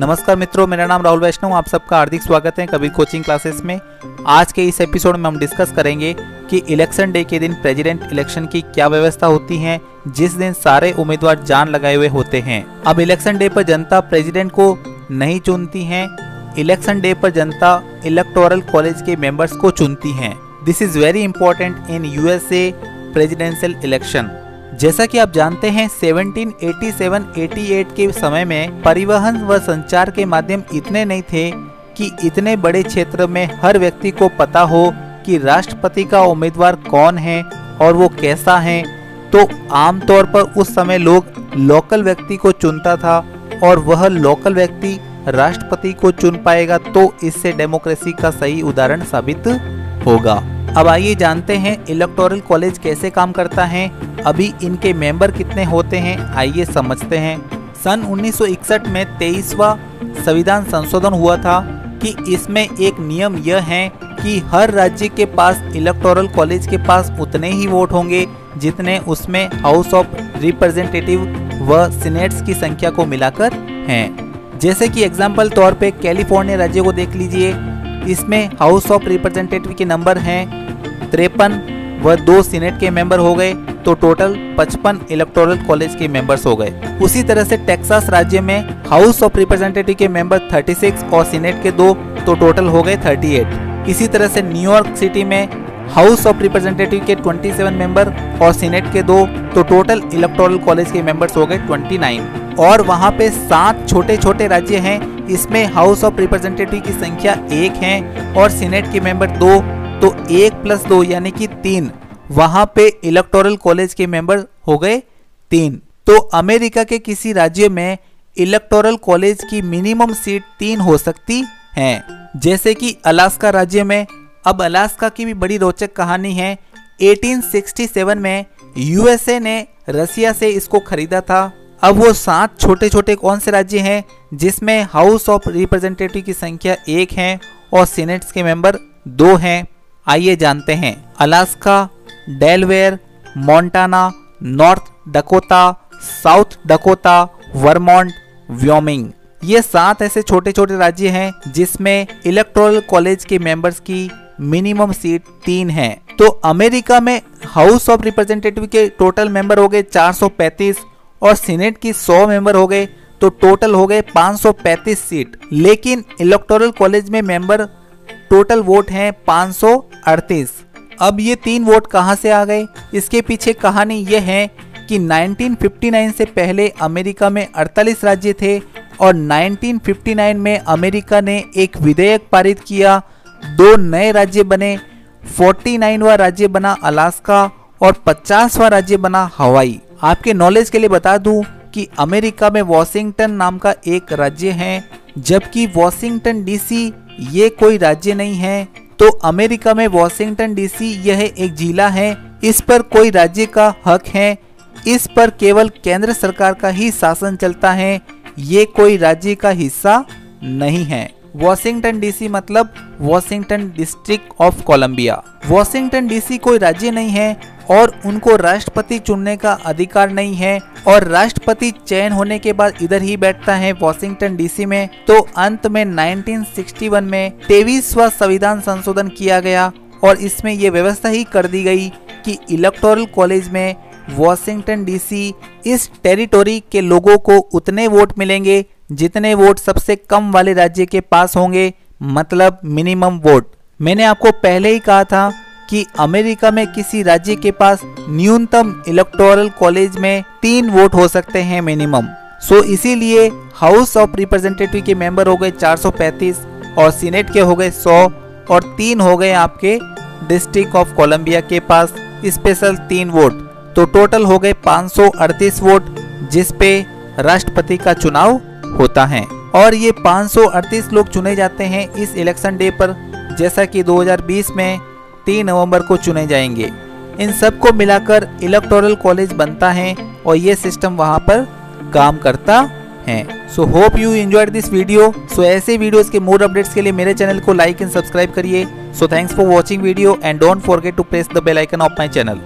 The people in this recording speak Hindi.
नमस्कार मित्रों, मेरा नाम राहुल वैष्णव आप सबका हार्दिक स्वागत है कबीर कोचिंग क्लासेस में। आज के इस एपिसोड में हम डिस्कस करेंगे कि इलेक्शन डे के दिन प्रेसिडेंट इलेक्शन की क्या व्यवस्था होती है, जिस दिन सारे उम्मीदवार जान लगाए हुए होते हैं। अब इलेक्शन डे पर जनता प्रेसिडेंट को नहीं चुनती है, इलेक्शन डे पर जनता इलेक्टोरल कॉलेज के मेंबर्स को चुनती है। This is very important in USA presidential election जैसा कि आप जानते हैं 1787-88 के समय में परिवहन व संचार के माध्यम इतने नहीं थे कि इतने बड़े क्षेत्र में हर व्यक्ति को पता हो कि राष्ट्रपति का उम्मीदवार कौन है और वो कैसा है। तो आमतौर पर उस समय लोग लोकल व्यक्ति को चुनता था और वह लोकल व्यक्ति राष्ट्रपति को चुन पाएगा तो इससे डेमोक्रेसी का सही उदाहरण साबित होगा। अब आइए जानते हैं इलेक्टोरल कॉलेज कैसे काम करता है अभी इनके मेंबर कितने होते हैं, आइए समझते हैं। सन 1961 में तेईसवा संविधान संशोधन हुआ था कि इसमें एक नियम यह है कि हर राज्य के पास इलेक्टोरल कॉलेज के पास उतने ही वोट होंगे जितने उसमें हाउस ऑफ़ रिप्रेजेंटेटिव व सीनेट्स की संख्या को मिलाकर हैं। जैसे कि एग्ज़ाम्पल तौर पे कैलिफ़ोर्निया राज्य को देख लीजिए। इसमें हाउस ऑफ़ रिप्रेजेंटेटिव के नंबर हैं, तिरपन व दो सीनेट के मेंबर हो गए। तो टोटल 55 इलेक्टोरल कॉलेज के मेंबर्स हो गए। उसी तरह से टेक्सास राज्य में हाउस ऑफ़ रिप्रेजेंटेटिव के मेंबर 36 और सीनेट के दो तो टोटल हो गए 38 इसी तरह से न्यूयॉर्क सिटी में हाउस ऑफ़ रिप्रेजेंटेटिव के 27 मेंबर और सीनेट के दो तो टोटल इलेक्टोरल कॉलेज के मेंबर्स हो गए 29 और वहाँ पे सात छोटे छोटे राज्य हैं, इसमें हाउस ऑफ़ रिप्रेजेंटेटिव की संख्या एक है और सीनेट के मेंबर दो तो एक प्लस दो, यानी कि तीन। वहाँ पे इलेक्टोरल कॉलेज के मेंबर हो गए तीन। तो अमेरिका के किसी राज्य में इलेक्टोरल कॉलेज की मिनिमम सीट तीन हो सकती हैं। जैसे कि अलास्का राज्य में, अब अलास्का की भी बड़ी रोचक कहानी है। 1867 में यूएसए ने रसिया से इसको खरीदा था। अब वो सात छोटे छोटे कौन से राज्य हैं, जिसमें हाउस ऑफ़ रिप्रेजेंटेटिव की संख्या एक है और सीनेट्स के मेंबर दो हैं। आइए जानते हैं। Alaska Delaware Montana North Dakota South Dakota Vermont Wyoming ये सात ऐसे छोटे छोटे राज्य हैं जिसमें इलेक्टोरल कॉलेज के मेंबर्स की मिनिमम सीट तीन है। तो अमेरिका में हाउस ऑफ़ रिप्रेजेंटेटिव के टोटल मेंबर हो गए 435 और सीनेट की 100 मेंबर हो गए तो टोटल हो गए 535 सीट लेकिन इलेक्टोरल कॉलेज में मेंबर टोटल वोट हैं 538 अब ये तीन वोट कहाँ से आ गए? इसके पीछे कहानी ये है कि 1959 से पहले अमेरिका में 48 राज्य थे और 1959 में अमेरिका ने एक विधेयक पारित किया। दो नए राज्य बने 49वां राज्य बना अलास्का और 50वां राज्य बना हवाई। आपके नॉलेज के लिए बता दूँ कि अमेरिका में वॉशिंगटन नाम का एक राज्य है, जबकि वॉशिंगटन डीसी ये कोई राज्य नहीं है। तो अमेरिका में वॉशिंगटन डीसी यह एक जिला है। इस पर कोई राज्य का हक है। इस पर केवल केंद्र सरकार का ही शासन चलता है। ये कोई राज्य का हिस्सा नहीं है। वॉशिंगटन डीसी मतलब Washington district of Columbia. Washington DC कोई राज्य नहीं है। और उनको राष्ट्रपति चुनने का अधिकार नहीं है और राष्ट्रपति चयन होने के बाद इधर ही बैठता है वॉशिंगटन डीसी में तो अंत में 1961 में तेईसवा संविधान संशोधन किया गया और इसमें ये व्यवस्था ही कर दी गई कि इलेक्टोरल कॉलेज में वॉशिंगटन डीसी इस टेरिटोरी के लोगों को उतने वोट मिलेंगे जितने वोट सबसे कम वाले राज्य के पास होंगे मतलब मिनिमम वोट। मैंने आपको पहले ही कहा था कि अमेरिका में किसी राज्य के पास न्यूनतम इलेक्टोरल कॉलेज में तीन वोट हो सकते हैं मिनिमम सो so, इसीलिए हाउस ऑफ़ रिप्रेजेंटेटिव के मेंबर हो गए 435 और सीनेट के हो गए 100 और तीन हो गए आपके डिस्ट्रिक्ट ऑफ़ कोलंबिया के पास स्पेशल तीन वोट तो टोटल हो गए 538 वोट जिसपे राष्ट्रपति का चुनाव होता है। और ये 538 लोग चुने जाते हैं इस इलेक्शन डे पर। जैसा कि 2020 में 3 नवंबर को चुने जाएँगे। इन सबको मिलाकर इलेक्टोरल कॉलेज बनता है और ये सिस्टम वहाँ पर काम करता है। So hope you enjoyed this video so ऐसे वीडियोस के मोर अपडेट्स के लिए मेरे चैनल को लाइक एंड सब्सक्राइब करिए। So thanks for watching video and don't forget to press the bell icon of my channel